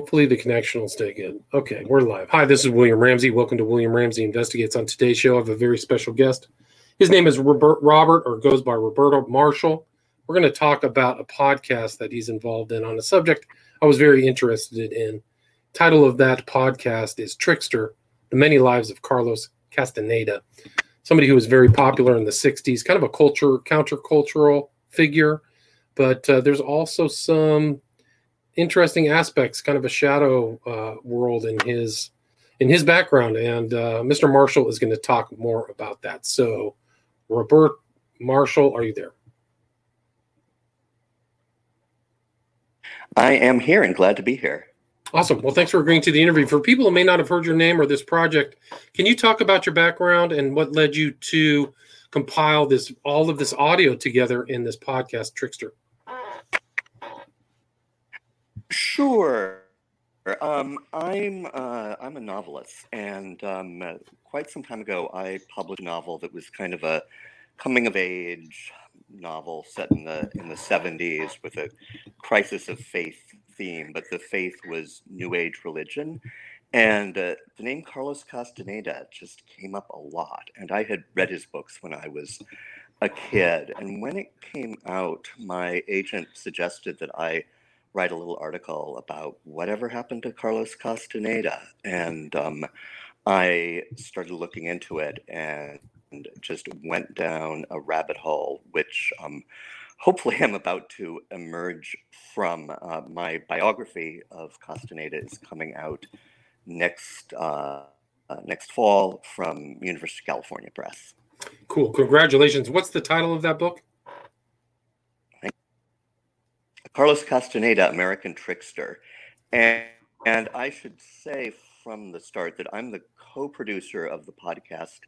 Hopefully the connection will stay good. Okay, we're live. Hi, this is William Ramsey. Welcome to William Ramsey Investigates. On today's show, I have a very special guest. His name is Robert, Robert or goes by Roberta Marshall. We're going to talk about a podcast that he's involved in on a subject I was very interested in. Title of that podcast is Trickster: The Many Lives of Carlos Castaneda. Somebody who was very popular in the 60s, kind of a culture countercultural figure, but uh, there's also some interesting aspects, kind of a shadow uh, world in his in his background. And uh, Mr. Marshall is going to talk more about that. So, Robert Marshall, are you there? I am here and glad to be here. Awesome. Well, thanks for agreeing to the interview. For people who may not have heard your name or this project, can you talk about your background and what led you to compile this all of this audio together in this podcast, Trickster? Sure. Um, I'm uh, I'm a novelist, and um, uh, quite some time ago, I published a novel that was kind of a coming of age novel set in the in the 70s with a crisis of faith theme, but the faith was New Age religion. And uh, the name Carlos Castaneda just came up a lot. And I had read his books when I was a kid. And when it came out, my agent suggested that I write a little article about whatever happened to Carlos Castaneda. And um, I started looking into it and just went down a rabbit hole, which um, hopefully I'm about to emerge from. Uh, my biography of Castaneda is coming out next uh, uh, next fall from University of California Press. Cool. Congratulations. What's the title of that book? Carlos Castaneda, American Trickster. And, and I should say from the start that I'm the co producer of the podcast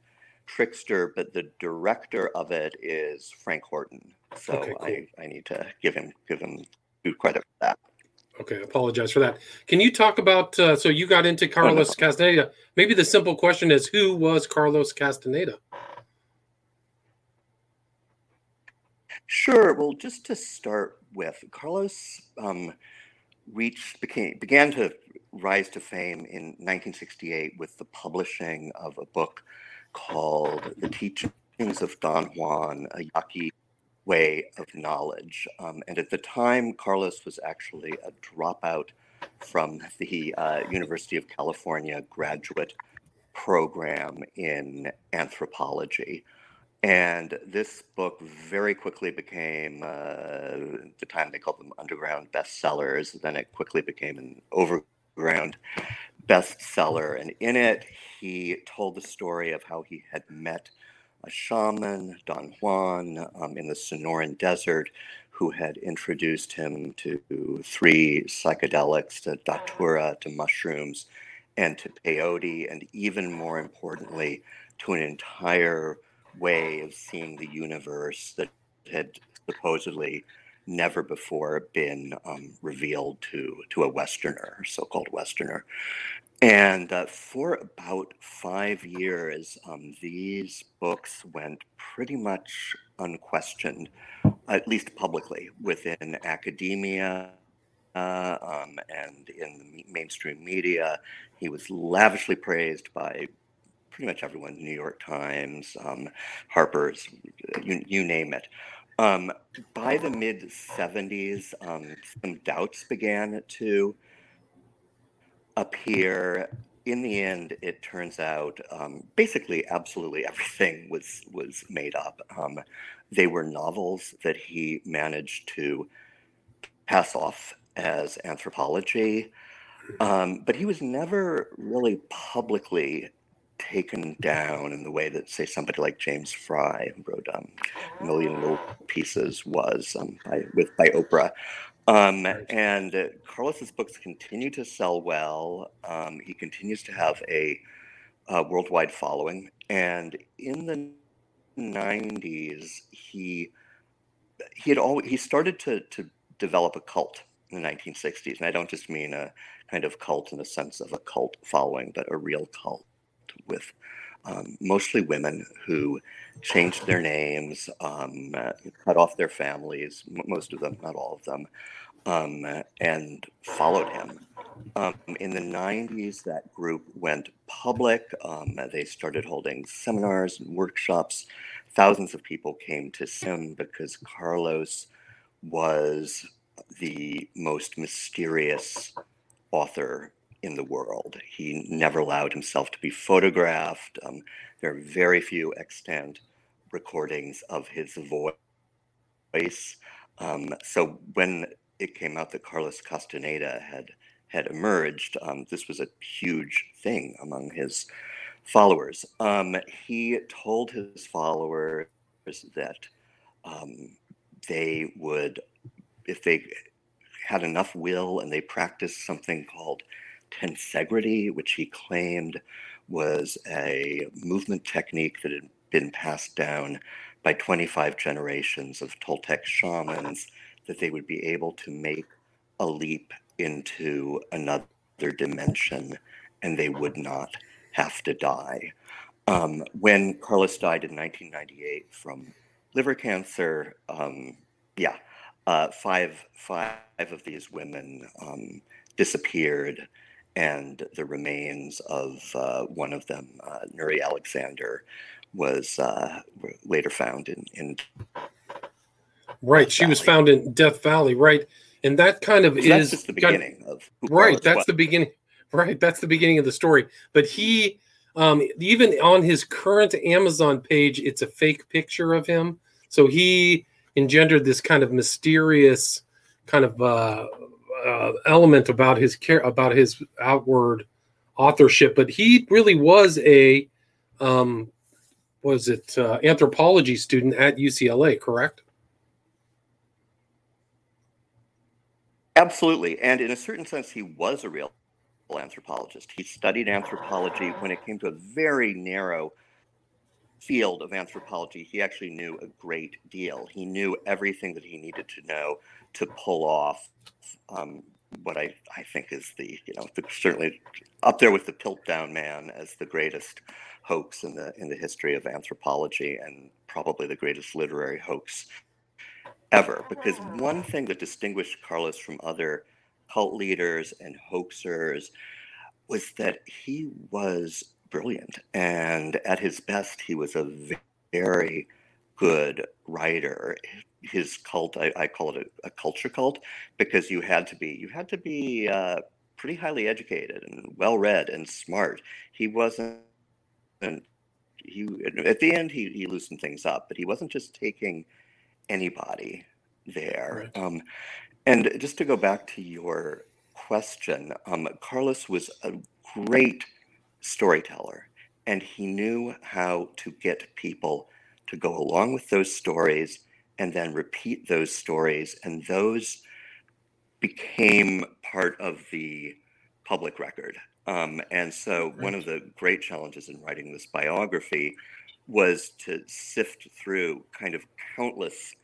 Trickster, but the director of it is Frank Horton. So okay, cool. I, I need to give him give him due credit for that. Okay, apologize for that. Can you talk about? Uh, so you got into Carlos oh, no. Castaneda. Maybe the simple question is, who was Carlos Castaneda? Sure. Well, just to start with, Carlos um, reached became began to rise to fame in 1968 with the publishing of a book called "The Teachings of Don Juan: A Yaqui Way of Knowledge." Um, and at the time, Carlos was actually a dropout from the uh, University of California graduate program in anthropology. And this book very quickly became, uh, at the time they called them underground bestsellers. Then it quickly became an overground bestseller. And in it, he told the story of how he had met a shaman, Don Juan, um, in the Sonoran Desert, who had introduced him to three psychedelics, to datura, to mushrooms, and to peyote, and even more importantly, to an entire way of seeing the universe that had supposedly never before been um, revealed to to a Westerner, so-called Westerner. And uh, for about five years, um, these books went pretty much unquestioned, at least publicly, within academia uh, um, and in the mainstream media. He was lavishly praised by pretty much everyone, New York Times, um, Harper's, you, you name it. Um, by the mid 70s, um, some doubts began to appear. In the end, it turns out um, basically absolutely everything was was made up. Um, they were novels that he managed to pass off as anthropology, um, but he was never really publicly taken down in the way that, say, somebody like James Frey, who wrote um, A Million Little Pieces, was um, by, with by Oprah. Um, and uh, Carlos's books continue to sell well. Um, he continues to have a, a worldwide following, and in the '90s, he he had always he started to to develop a cult in the 1960s, and I don't just mean a kind of cult in the sense of a cult following, but a real cult with um, mostly women who changed their names, um, cut off their families, most of them, not all of them, um, and followed him. Um, in the 90s, that group went public. Um, they started holding seminars and workshops. Thousands of people came to Sim because Carlos was the most mysterious author in the world. He never allowed himself to be photographed. Um, there are very few extant recordings of his voice. Um, so when it came out that Carlos Castaneda had had emerged, um, this was a huge thing among his followers. Um, he told his followers that um, they would, if they had enough will and they practiced something called tensegrity, which he claimed was a movement technique that had been passed down by 25 generations of Toltec shamans, that they would be able to make a leap into another dimension and they would not have to die. Um, when Carlos died in 1998 from liver cancer, um, yeah, uh, five five of these women um, disappeared, and the remains of uh, one of them, uh, Nury Alexander, was uh, later found in, in right. Death she Valley. was found in Death Valley, right? And that kind of so is that's just the beginning kind of, of right. That's was. the beginning. Right. That's the beginning of the story. But he, um, even on his current Amazon page, it's a fake picture of him. So he engendered this kind of mysterious kind of uh, element about his care about his outward authorship. But he really was a um, was it uh, anthropology student at UCLA, correct? Absolutely, and in a certain sense, he was a real anthropologist. He studied anthropology when it came to a very narrow field of anthropology. He actually knew a great deal. He knew everything that he needed to know to pull off um, what I, I think is the, you know, the, certainly up there with the Piltdown Man as the greatest hoax in the in the history of anthropology and probably the greatest literary hoax ever. Because one thing that distinguished Carlos from other cult leaders and hoaxers was that he was brilliant. And at his best, he was a very good writer. His cult, I, I call it a, a, culture cult, because you had to be, you had to be uh, pretty highly educated and well read and smart. He wasn't, And he at the end he, he loosened things up, but he wasn't just taking anybody there. Right. Um, and just to go back to your question, um, Carlos was a great storyteller, and he knew how to get people to go along with those stories and then repeat those stories. And those became part of the public record. Um, and so, right. one of the great challenges in writing this biography was to sift through kind of countless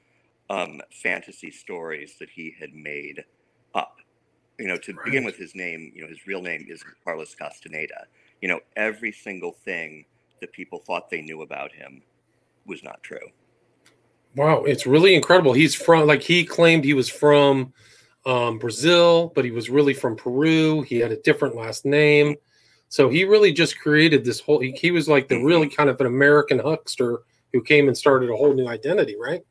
um, fantasy stories that he had made up. You know, to right. begin with, his name, you know, his real name is Carlos Castaneda. You know, every single thing that people thought they knew about him was not true. Wow, it's really incredible. He's from, like, he claimed he was from um, Brazil, but he was really from Peru. He had a different last name. So he really just created this whole, he, he was like the really mm-hmm. kind of an American huckster who came and started a whole new identity, right?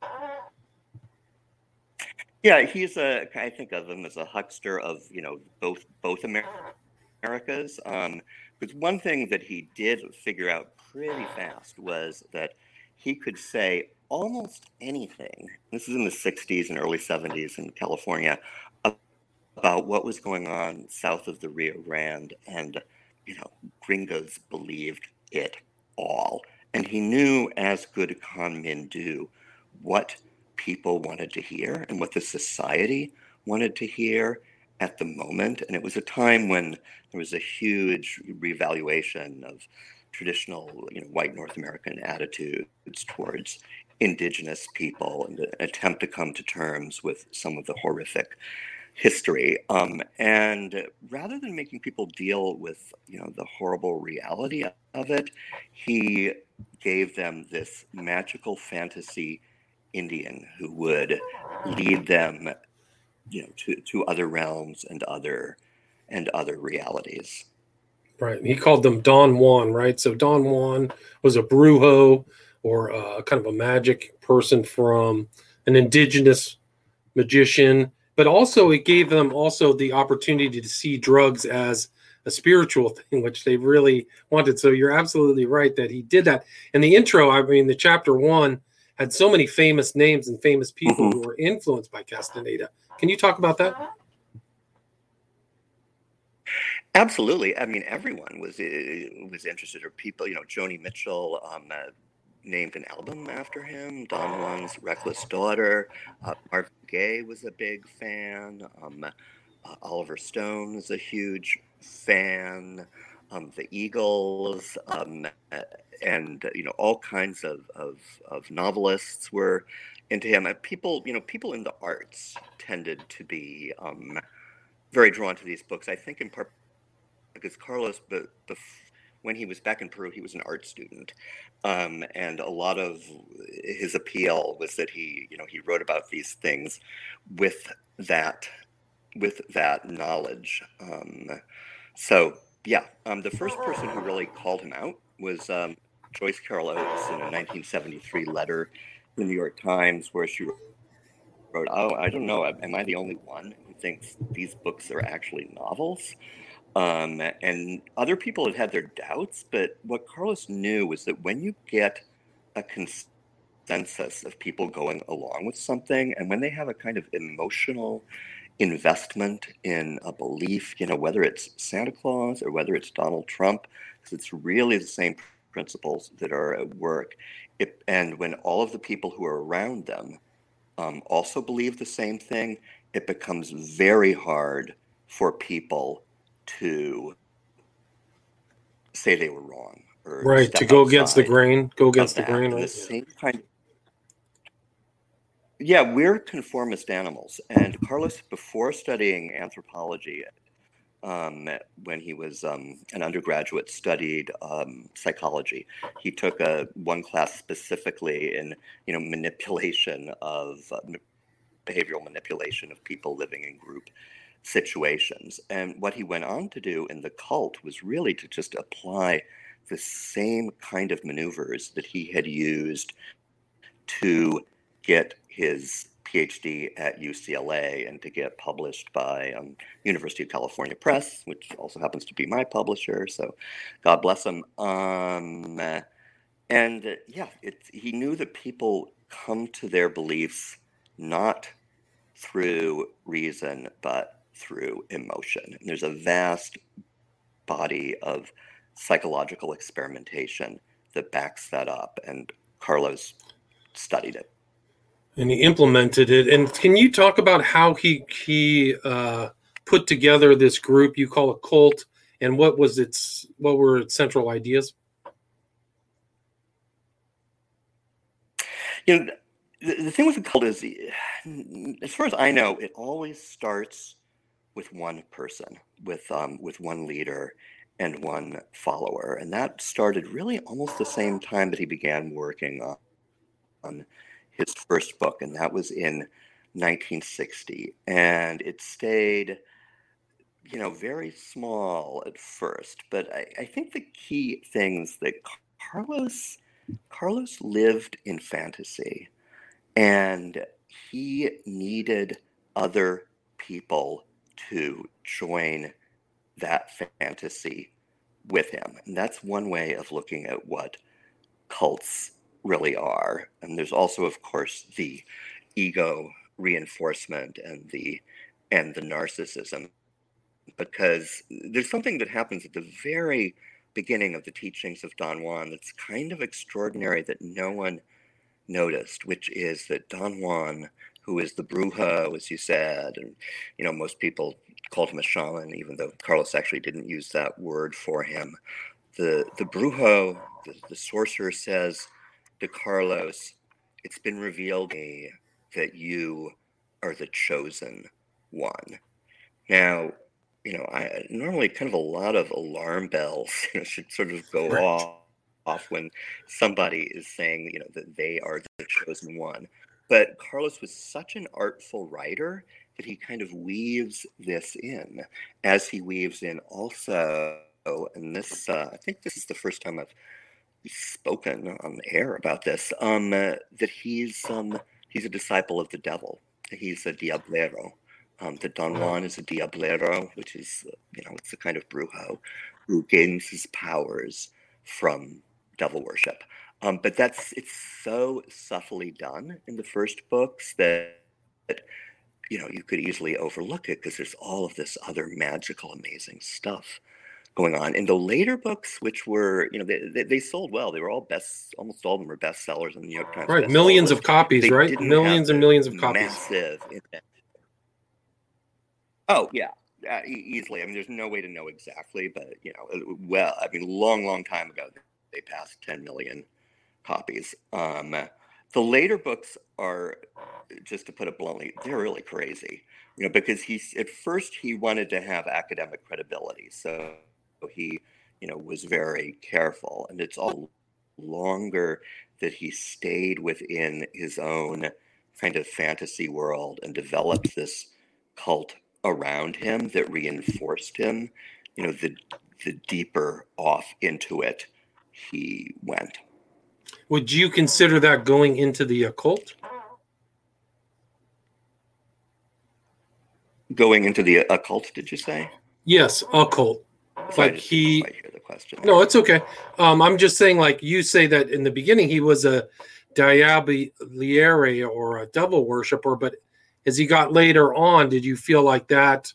Yeah, he's a. I think of him as a huckster of you know both both Americas. Um, because one thing that he did figure out pretty fast was that he could say almost anything. This is in the '60s and early '70s in California about what was going on south of the Rio Grande, and you know, gringos believed it all, and he knew as good con men do what people wanted to hear and what the society wanted to hear at the moment. And it was a time when there was a huge revaluation of traditional you know, white North American attitudes towards indigenous people and attempt to come to terms with some of the horrific history. Um, and rather than making people deal with you know the horrible reality of it, he gave them this magical fantasy Indian who would lead them, you know, to, to other realms and other and other realities. Right. He called them Don Juan, right? So Don Juan was a brujo or uh, kind of a magic person from an indigenous magician, but also it gave them also the opportunity to see drugs as a spiritual thing, which they really wanted. So you're absolutely right that he did that. And the intro, I mean, the chapter one had so many famous names and famous people mm-hmm. who were influenced by Castaneda. Can you talk about that? Absolutely. I mean, everyone was uh, was interested, or people. You know, Joni Mitchell um, uh, named an album after him. Don Juan's "Reckless Daughter." Uh, Mark Gaye was a big fan. Um, uh, Oliver Stone was a huge fan. Um, the Eagles um, and you know all kinds of, of, of novelists were into him. And people, you know, people in the arts tended to be um, very drawn to these books. I think in part because Carlos, but the when he was back in Peru, he was an art student, um, and a lot of his appeal was that he, you know, he wrote about these things with that with that knowledge. Um, so yeah, um, the first person who really called him out was um, Joyce Carol Oates in a 1973 letter to the New York Times, where she wrote, "Oh, I don't know, am I the only one who thinks these books are actually novels?" Um, and other people had had their doubts, but what Carlos knew was that when you get a consensus of people going along with something, and when they have a kind of emotional investment in a belief, you know, whether it's Santa Claus or whether it's Donald Trump, because it's really the same principles that are at work. It, and when all of the people who are around them um, also believe the same thing, it becomes very hard for people to say they were wrong. right, to go against the grain, go against the grain. Right? The same kind yeah, we're conformist animals. And Carlos, before studying anthropology, um, when he was um, an undergraduate, studied um, psychology. He took a one class specifically in you know manipulation of uh, behavioral manipulation of people living in group situations. And what he went on to do in the cult was really to just apply the same kind of maneuvers that he had used to get his PhD at UCLA and to get published by um, University of California Press, which also happens to be my publisher. So, God bless him. Um, and uh, yeah, it, he knew that people come to their beliefs not through reason, but through emotion. And there's a vast body of psychological experimentation that backs that up. And Carlos studied it and he implemented it. And can you talk about how he he uh, put together this group you call a cult, and what was its what were its central ideas? You know, the, the thing with the cult is, as far as I know, it always starts with one person, with um, with one leader and one follower, and that started really almost the same time that he began working on, on his first book, and that was in 1960. And it stayed, you know, very small at first. But I, I think the key things that Carlos Carlos lived in fantasy, and he needed other people to join that fantasy with him. And that's one way of looking at what cults really are. And there's also, of course, the ego reinforcement and the and the narcissism because there's something that happens at the very beginning of the teachings of Don Juan that's kind of extraordinary that no one noticed, which is that Don Juan, who is the brujo, as you said, and you know, most people called him a shaman, even though Carlos actually didn't use that word for him. The the brujo, the, the sorcerer says, to Carlos, it's been revealed to me that you are the chosen one. Now, you know, I normally kind of a lot of alarm bells you know, should sort of go right. off, off when somebody is saying, you know, that they are the chosen one. But Carlos was such an artful writer that he kind of weaves this in, as he weaves in also, and this, uh, I think this is the first time I've spoken on the air about this, um, uh, that he's um, he's a disciple of the devil. He's a diablero. Um, the Don Juan is a diablero, which is, uh, you know, it's a kind of brujo who gains his powers from devil worship. Um, but that's it's so subtly done in the first books that, that you know you could easily overlook it because there's all of this other magical, amazing stuff going on. In the later books, which were you know they, they, they sold well, they were all best. Almost all of them were bestsellers in the New York Times. Right, millions of copies, they right? Millions and millions of copies. Massive. Oh yeah, uh, easily. I mean, there's no way to know exactly, but you know, well, I mean, long, long time ago, they passed 10 million copies. Um, the later books are, just to put it bluntly, they're really crazy. You know, because he at first he wanted to have academic credibility, so he, you know, was very careful, and it's all longer that he stayed within his own kind of fantasy world and developed this cult around him that reinforced him, you know, the the deeper off into it he went. Would you consider that going into the occult? Going into the occult, did you say? Yes, occult. like he. No, it's okay. Um, I'm just saying, like you say that in the beginning, he was a diablero or a devil worshiper, but as he got later on, did you feel like that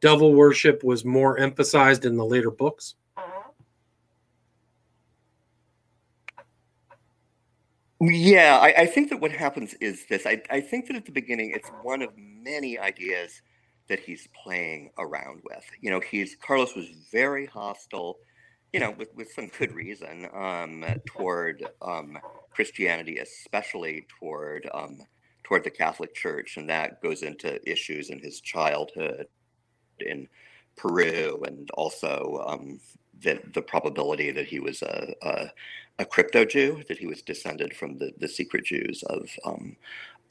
devil worship was more emphasized in the later books? Yeah, I, I, think that what happens is this. I, I think that at the beginning, it's one of many ideas that he's playing around with. You know, he's Carlos was very hostile, you know, with, with some good reason, um, toward um, Christianity, especially toward um, toward the Catholic Church, and that goes into issues in his childhood in Peru, and also um, the the probability that he was a, a, a crypto Jew, that he was descended from the, the secret Jews of um,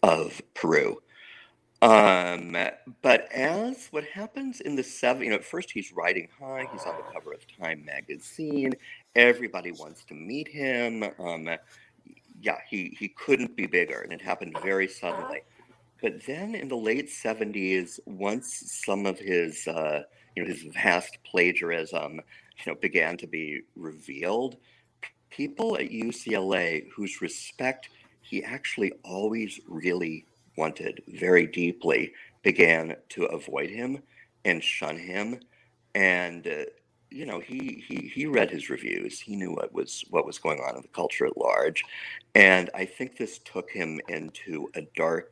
of Peru. Um, but as what happens in the seven, you know, at first he's riding high. He's on the cover of Time magazine. Everybody wants to meet him. Um, yeah, he he couldn't be bigger, and it happened very suddenly. But then in the late '70s, once some of his uh, you know his vast plagiarism you know began to be revealed, people at UCLA whose respect he actually always really wanted very deeply began to avoid him and shun him. And uh, you know he he he read his reviews. He knew what was what was going on in the culture at large. And i think this took him into a dark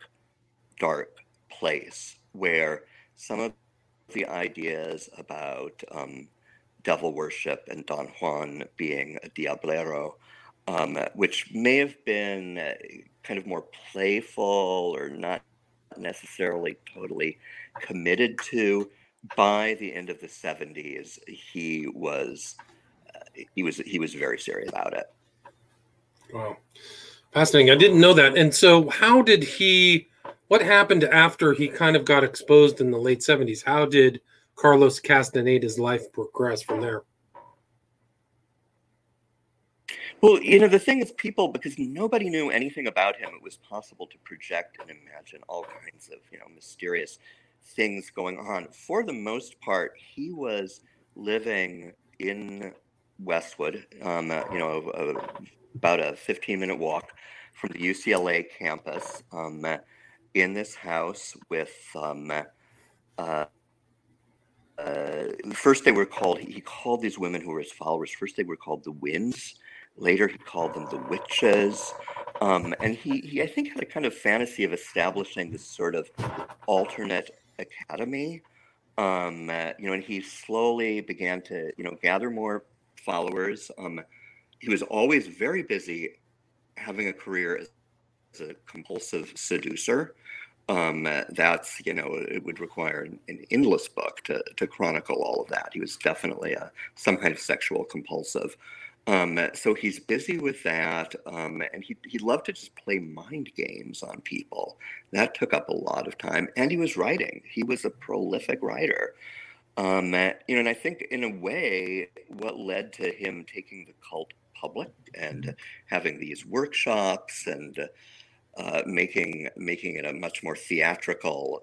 dark place where some of the ideas about um, devil worship and don juan being a diablero um, which may have been uh, kind of more playful or not necessarily totally committed to by the end of the 70s he was uh, he was he was very serious about it. Wow. Fascinating. I didn't know that. And so how did he what happened after he kind of got exposed in the late 70s how did carlos castaneda's life progress from there well you know the thing is people because nobody knew anything about him it was possible to project and imagine all kinds of you know mysterious things going on. For the most part, he was living in Westwood, um, uh, you know, uh, about a 15 minute walk from the UCLA campus um, in this house with. Um, uh, uh, first, they were called, he called these women who were his followers, first, they were called the Winds. Later, he called them the Witches. Um, and he, he, I think, had a kind of fantasy of establishing this sort of alternate academy. Um, uh, you know, and he slowly began to, you know, gather more followers. Um, he was always very busy having a career as a compulsive seducer. Um, that's, you know, it would require an, an, endless book to, to chronicle all of that. He was definitely a, some kind of sexual compulsive. Um, so he's busy with that, um, and he he loved to just play mind games on people. That took up a lot of time, and he was writing. He was a prolific writer. Um, you know, and I think in a way, what led to him taking the cult public and having these workshops and uh, making making it a much more theatrical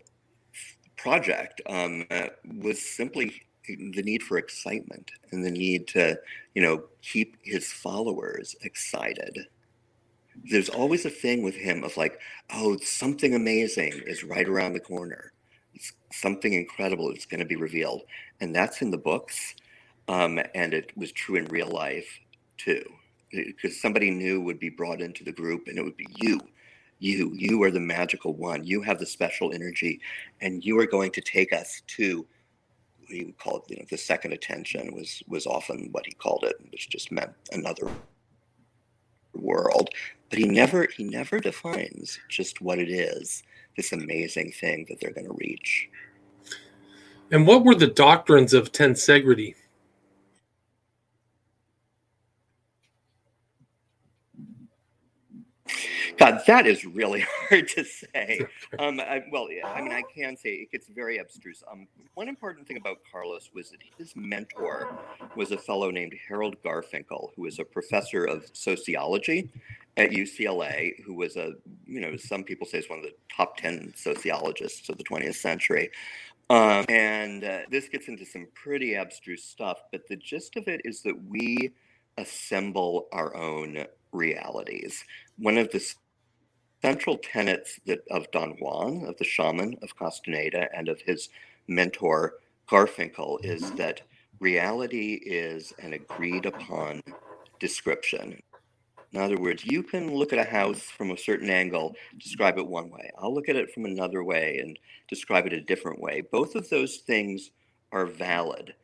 project um, uh, was simply the need for excitement and the need to, you know, keep his followers excited. There's always a thing with him of like, oh, something amazing is right around the corner. It's something incredible is going to be revealed, and that's in the books, um, and it was true in real life too, because somebody new would be brought into the group, and it would be you you you are the magical one. You have the special energy and you are going to take us to what he would call it? You know the second attention was was often what he called it. Which just meant another world. But he never he never defines just what it is this amazing thing that they're going to reach. And what were the doctrines of tensegrity God, that is really hard to say. Um, I, well, I mean, I can say it gets very abstruse. Um, one important thing about Carlos was that his mentor was a fellow named Harold Garfinkel, who was a professor of sociology at UCLA, who was a, you know, some people say is one of the top 10 sociologists of the 20th century. Um, and uh, this gets into some pretty abstruse stuff, but the gist of it is that we assemble our own realities. One of the central tenets that of Don Juan, of the shaman of Castaneda, and of his mentor Garfinkel is mm-hmm. that reality is an agreed upon description. In other words, you can look at a house from a certain angle, describe it one way. I'll look at it from another way and describe it a different way. Both of those things are valid.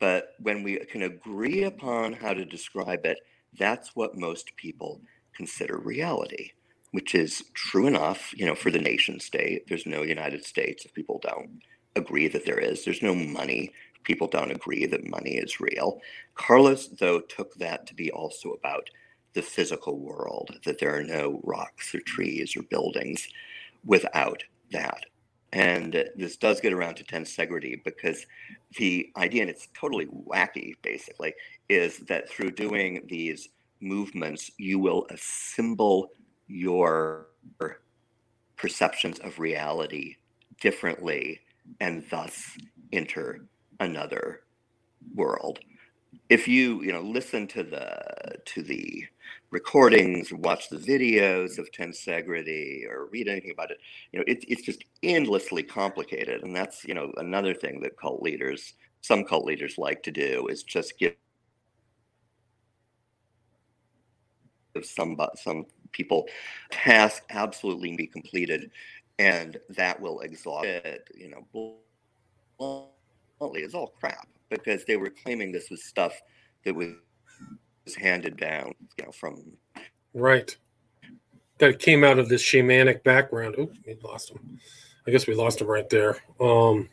But when we can agree upon how to describe it, that's what most people consider reality which is true enough, you know, for the nation state. There's no United States if people don't agree that there is. There's no money. People don't agree that money is real. Carlos, though, took that to be also about the physical world, that there are no rocks or trees or buildings without that. And this does get around to tensegrity because the idea, and it's totally wacky basically, is that through doing these movements, you will assemble your perceptions of reality differently and thus enter another world. If you you know listen to the to the recordings watch the videos of tensegrity or read anything about it you know it, it's just endlessly complicated. And that's you know another thing that cult leaders some cult leaders like to do is just give some some people task absolutely be completed and that will exhaust it you know bluntly. It's all crap because they were claiming this was stuff that was handed down you know from right. That came out of this shamanic background. Oh we lost him. I guess we lost him right there. Um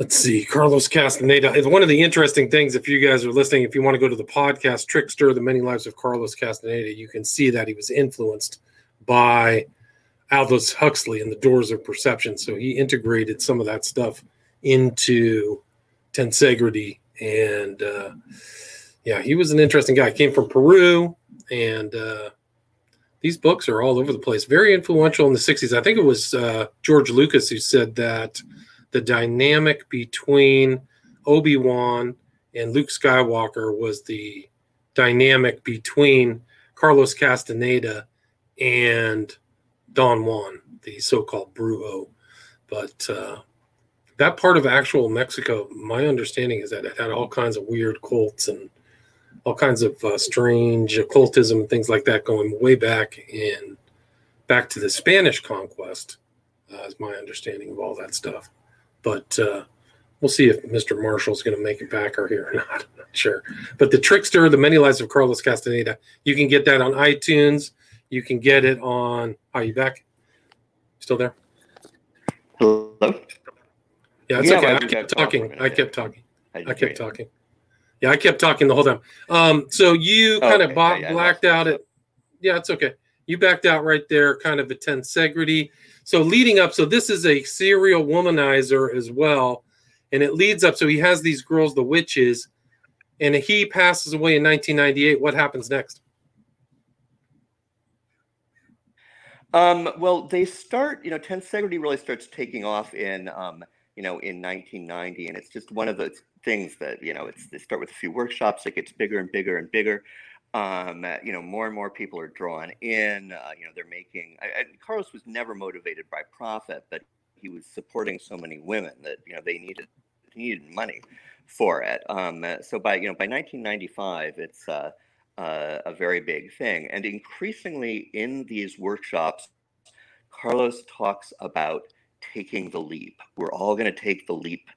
let's see, Carlos Castaneda. One of the interesting things, if you guys are listening, if you want to go to the podcast Trickster, The Many Lives of Carlos Castaneda, you can see that he was influenced by Aldous Huxley and the Doors of Perception. So he integrated some of that stuff into tensegrity. And uh, yeah, he was an interesting guy. Came from Peru. And uh, these books are all over the place. Very influential in the 60s. I think it was uh, George Lucas who said that the dynamic between Obi Wan and Luke Skywalker was the dynamic between Carlos Castaneda and Don Juan, the so-called Brujo. But uh, that part of actual Mexico, my understanding is that it had all kinds of weird cults and all kinds of uh, strange occultism things like that going way back in back to the Spanish conquest, uh, is my understanding of all that stuff. But uh, we'll see if Mr. Marshall's going to make it back or here or not. I'm not sure. But the Trickster, the Many Lives of Carlos Castaneda, you can get that on iTunes. You can get it on. Are you back? Still there? Hello. Yeah, it's yeah, okay. I kept talking. I kept talking. I kept talking. Yeah, I kept talking the whole time. Um, so you Oh, kind okay. of bo- Yeah, yeah, blacked out it. Yeah, it's okay. You backed out right there, kind of at tensegrity. So leading up, so this is a serial womanizer as well, and it leads up. So he has these girls, the witches, and he passes away in 1998. What happens next? Um, well, they start, you know, tensegrity really starts taking off in, um, you know, in 1990, and it's just one of those things that, you know, it's they start with a few workshops, it gets bigger and bigger and bigger. Um, you know, more and more people are drawn in. Uh, you know, they're making. I, I, Carlos was never motivated by profit, but he was supporting so many women that you know they needed needed money for it. Um, uh, so by you know by 1995, it's uh, uh, a very big thing. And increasingly in these workshops, Carlos talks about taking the leap. We're all going to take the leap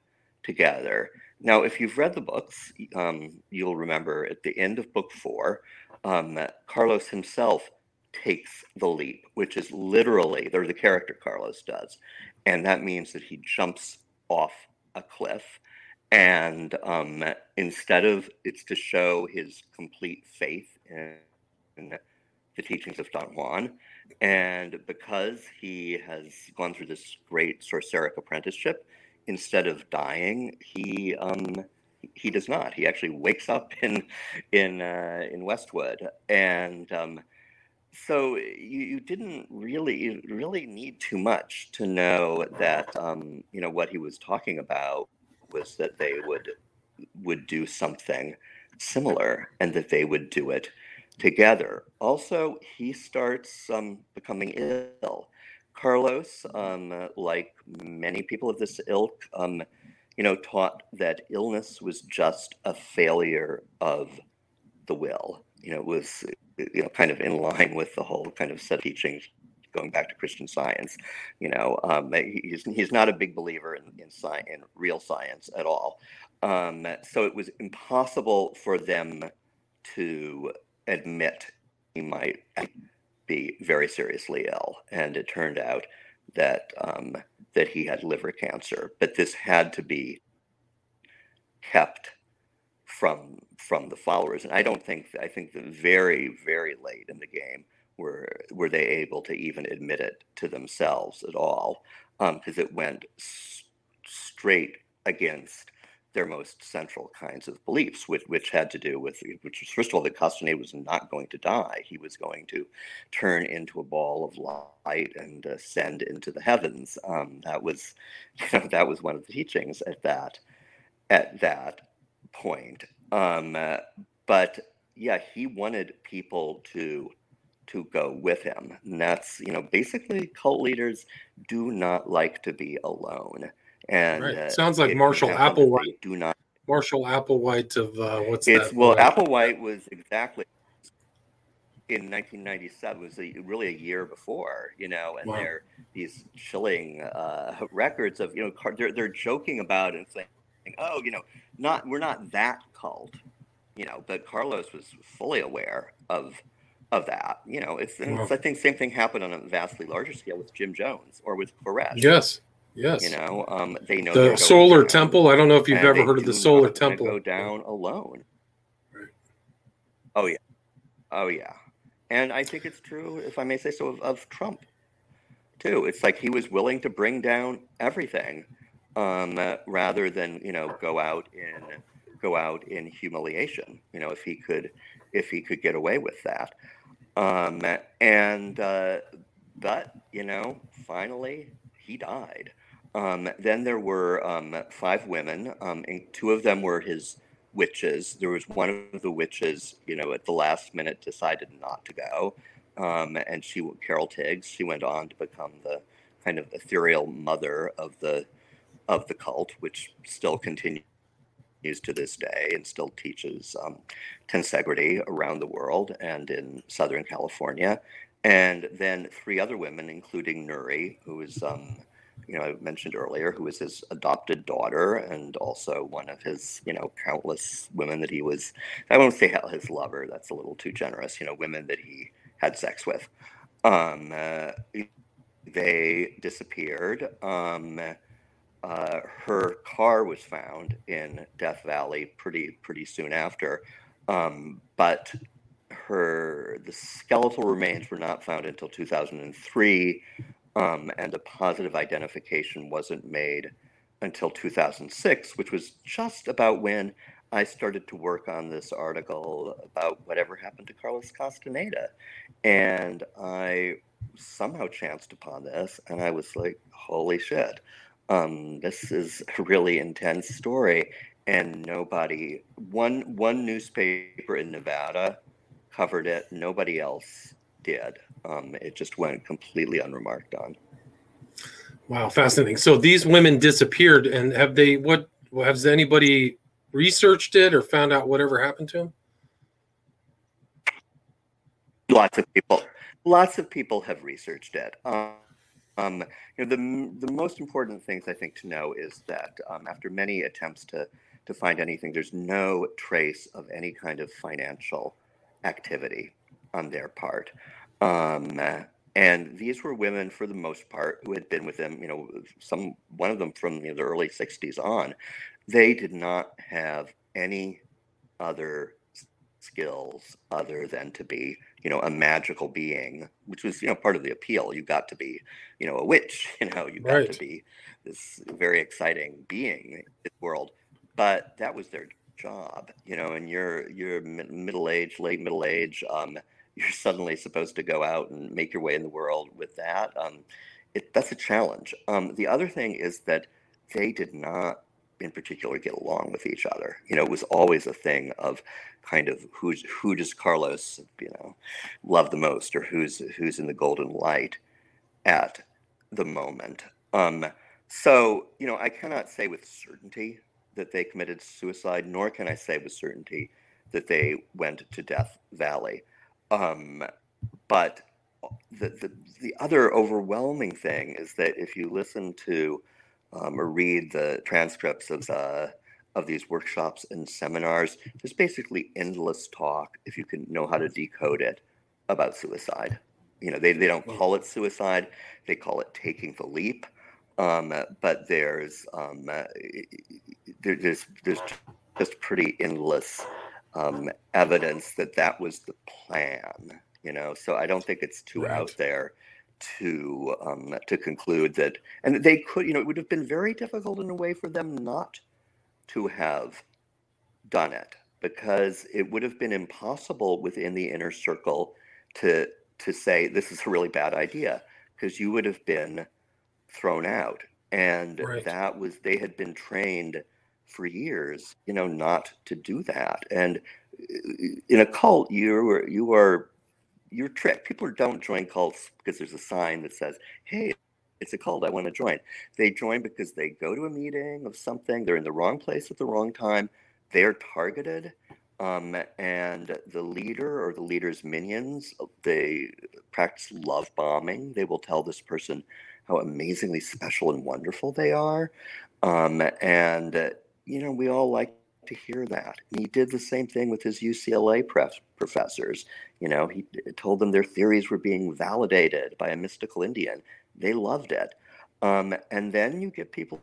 together. Now, if you've read the books, um, you'll remember at the end of book four, um, Carlos himself takes the leap, which is literally, they're the character Carlos does. And that means that he jumps off a cliff and um, instead of it's to show his complete faith in, in, the teachings of Don Juan, and because he has gone through this great sorceric apprenticeship, instead of dying, he um, he does not. He actually wakes up in in uh, in Westwood, and um, so you, you didn't really really need too much to know that um, you know what he was talking about was that they would would do something similar and that they would do it together. Also, he starts um, becoming ill. Carlos, um, like many people of this ilk, um, you know, taught that illness was just a failure of the will. You know, it was you know kind of in line with the whole kind of set of teachings going back to Christian Science. You know, um, he's he's not a big believer in in, sci- in real science at all. Um, so it was impossible for them to admit he might be very seriously ill, and it turned out that um, that he had liver cancer. But this had to be kept from from the followers, and I don't think I think that very very late in the game were were they able to even admit it to themselves at all because um, it went s- straight against their most central kinds of beliefs, which, which had to do with, which was, first of all, that Castanet was not going to die. He was going to turn into a ball of light and ascend into the heavens. Um, that was, you know, that was one of the teachings at that, at that point. Um, but yeah, he wanted people to, to go with him. And that's, you know, basically cult leaders do not like to be alone. And right. uh, sounds like it Marshall turns out that Applewhite. Do not. Marshall Applewhite of uh, what's It's that? well? Applewhite was exactly in 1997 was a, really a year before, you know, and Wow. they're these chilling uh, records of you know car- they're they're joking about it and saying, oh, you know, not we're not that cult, you know, but Carlos was fully aware of of that. You know, it's, it's I think same thing happened on a vastly larger scale with Jim Jones or with Koresh. Yes, yes. You know, um, they know the Solar down, Temple. I don't know if you've ever heard of the Solar Temple. Go down alone. Right. Oh yeah, oh yeah, and I think it's true, if I may say so, of, of Trump too. It's like he was willing to bring down everything, um, uh, rather than you know go out in go out in humiliation. You know, if he could, if he could get away with that, um, and uh, but you know, finally he died. Um, then there were um, five women, um, and two of them were his witches. There was one of the witches, you know, at the last minute decided not to go, um, and she, Carol Tiggs, she went on to become the kind of ethereal mother of the of the cult, which still continues to this day and still teaches um, tensegrity around the world and in Southern California. And then three other women, including Nury, who is um, you know, I mentioned earlier, who was his adopted daughter and also one of his, you know, countless women that he was, I won't say his lover, that's a little too generous, you know, women that he had sex with. Um, uh, they disappeared. Um, uh, her car was found in Death Valley pretty pretty soon after, um, but her the skeletal remains were not found until 2003, um, and a positive identification wasn't made until 2006, which was just about when I started to work on this article about whatever happened to Carlos Castaneda, and I somehow chanced upon this, and I was like, "Holy shit!" um, this is a really intense story. And nobody one one newspaper in nevada covered it. Nobody else did um, it just went completely unremarked on. Wow fascinating. So these women disappeared and have they what has anybody researched it or found out whatever happened to them lots of people lots of people have researched it. Um, um, you know, the the most important things I think to know is that um, after many attempts to to find anything, there's no trace of any kind of financial activity on their part. Um, and these were women, for the most part, who had been with them. You know, some one of them from you know, the early '60s on. They did not have any other skills other than to be you know a magical being which was you know part of the appeal you got to be you know a witch you know you got right. to be this very exciting being in the world but that was their job you know and you're you're middle age late middle age um, you're suddenly supposed to go out and make your way in the world with that um, it, that's a challenge um, the other thing is that they did not in particular get along with each other. You know, it was always a thing of kind of who's who does Carlos, you know, love the most or who's who's in the golden light at the moment. Um, so, you know, I cannot say with certainty that they committed suicide, nor can I say with certainty that they went to Death Valley. Um, but the, the, the other overwhelming thing is that if you listen to um, or read the transcripts of the of these workshops and seminars. There's basically endless talk if you can know how to decode it about suicide. You know, they, they don't call it suicide, they call it taking the leap. Um, but there's um, uh, there, there's there's just pretty endless um, evidence that that was the plan. You know, so I don't think it's too right. out there to um, to conclude that, and they could, you know, it would have been very difficult in a way for them not to have done it because it would have been impossible within the inner circle to to say this is a really bad idea because you would have been thrown out and right. that was they had been trained for years you know not to do that and uh, in a cult you are you are you're tricked. People don't join cults because there's a sign that says, "Hey, it's a cult. I want to join." They join because they go to a meeting of something. They're in the wrong place at the wrong time. They're targeted, um, and the leader or the leader's minions they practice love bombing. They will tell this person how amazingly special and wonderful they are, um, and you know we all like to hear that. And he did the same thing with his UCLA pref- professors. You know, he told them their theories were being validated by a mystical Indian. They loved it. Um, and then you get people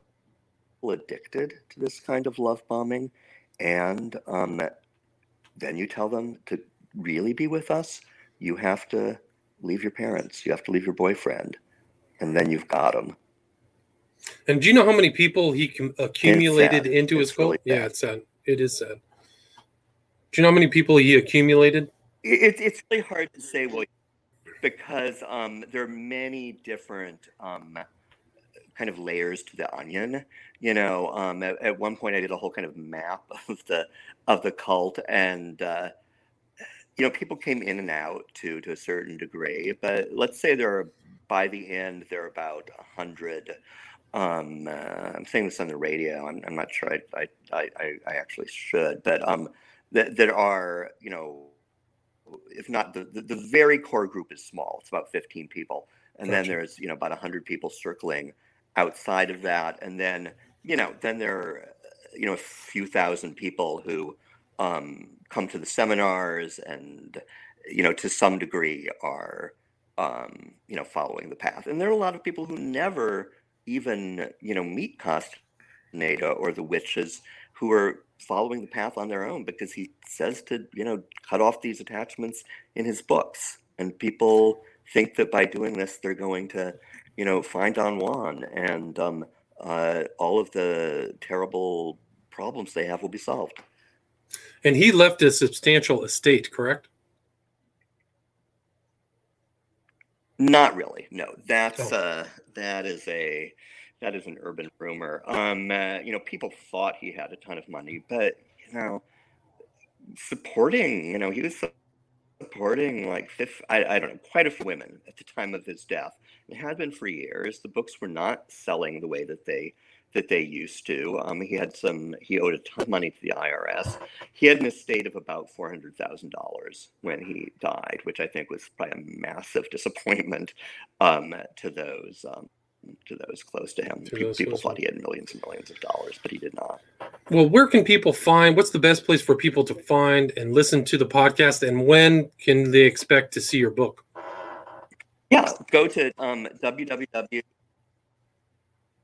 addicted to this kind of love bombing. And um, then you tell them to really be with us, you have to leave your parents, you have to leave your boyfriend, and then you've got them. And do you know how many people he accumulated into it's his cult? Really yeah, it's sad. It is sad. Do you know how many people he accumulated? It, it's really hard to say, well, because um, there are many different um, kind of layers to the onion. You know, um, at, at, one point I did a whole kind of map of the of the cult, and uh, you know, people came in and out to to a certain degree. But let's say there are by the end there are about a hundred um, uh, I'm saying this on the radio. I'm, I'm not sure I, I, I, I, actually should, but um, that, that are, you know, if not the, the, the, very core group is small. It's about 15 people. And gotcha. then there's, you know, about 100 people circling outside of that. And then, you know, then there are, you know, a few thousand people who um, come to the seminars and, you know, to some degree are, um, you know, following the path. And there are a lot of people who never even you know meet Castaneda or the witches who are following the path on their own because he says to you know cut off these attachments in his books, and people think that by doing this they're going to you know find Don Juan and um, uh, all of the terrible problems they have will be solved. And he left a substantial estate, correct? Not really. No, that's Oh. uh, that is a that is an urban rumor. Um, uh, you know, people thought he had a ton of money, but you know, supporting, you know, he was supporting like fifth, I, I don't know, quite a few women at the time of his death. It had been for years. The books were not selling the way that they that they used to. Um, he had some. He owed a ton of money to the IRS. He had an estate of about four hundred thousand dollars when he died, which I think was probably a massive disappointment um, to those um, to those close to him. To Pe- those People thought he had millions and millions of dollars, but he did not. Well, where can people find? What's the best place for people to find and listen to the podcast? And when can they expect to see your book? Yeah, go to um, www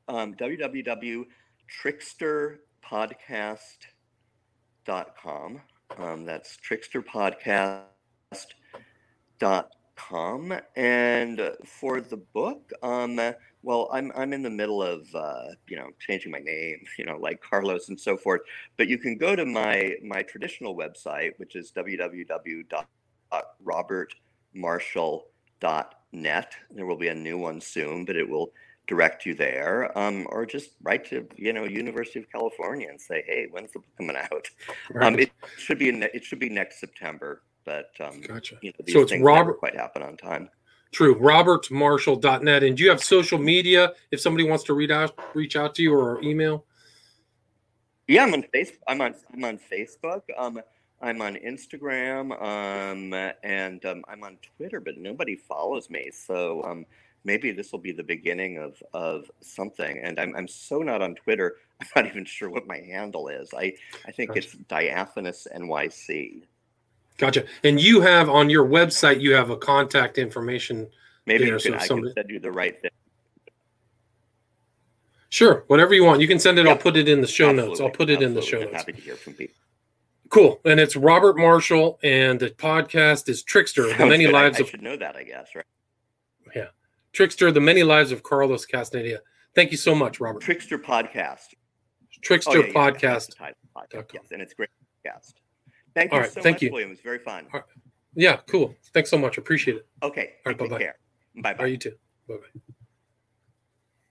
um, www.tricksterpodcast.com. Um, that's tricksterpodcast.com. And for the book, um, well, I'm I'm in the middle of uh, you know changing my name, you know, like Carlos and so forth. But you can go to my my traditional website, which is www.robertmarshall.net. There will be a new one soon, but it will direct you there, um, or just write to you know University of California and say, hey, when's the book coming out? Um, it should be in, it should be next September, but um, gotcha. you know these So it's Robert- quite happen on time. True. RobertMarshall.net. And do you have social media if somebody wants to read out, reach out to you or email? Yeah, I'm on Facebook. I'm on I'm on Facebook. Um, I'm on Instagram. Um, and um, I'm on Twitter, but nobody follows me. So um, maybe this will be the beginning of of something. And I'm I'm so not on Twitter. I'm not even sure what my handle is. I I think Gotcha. it's Diaphanous NYC. Gotcha. And you have on your website, you have a contact information. Maybe Yeah, you so can, I somebody- can send you the right thing. Sure. Whatever you want. You can send it. I'll put it in the show notes. I'll put it in the show. I'm notes. happy to hear from people. Cool. And it's Robert Marshall, and the podcast is Trickster, the many good. I- lives I, of should know that, I guess, right? Trickster, the many lives of Carlos Castaneda. Thank you so much, Robert. Trickster podcast. Trickster Oh, yeah, podcast. the title, podcast. Yes, and it's great podcast. Thank All you right, so thank much, you. William. It was very fun. All right. Yeah, cool. Thanks so much. Appreciate it. Okay, All right, bye-bye. care. Bye-bye. right, you too. Bye bye.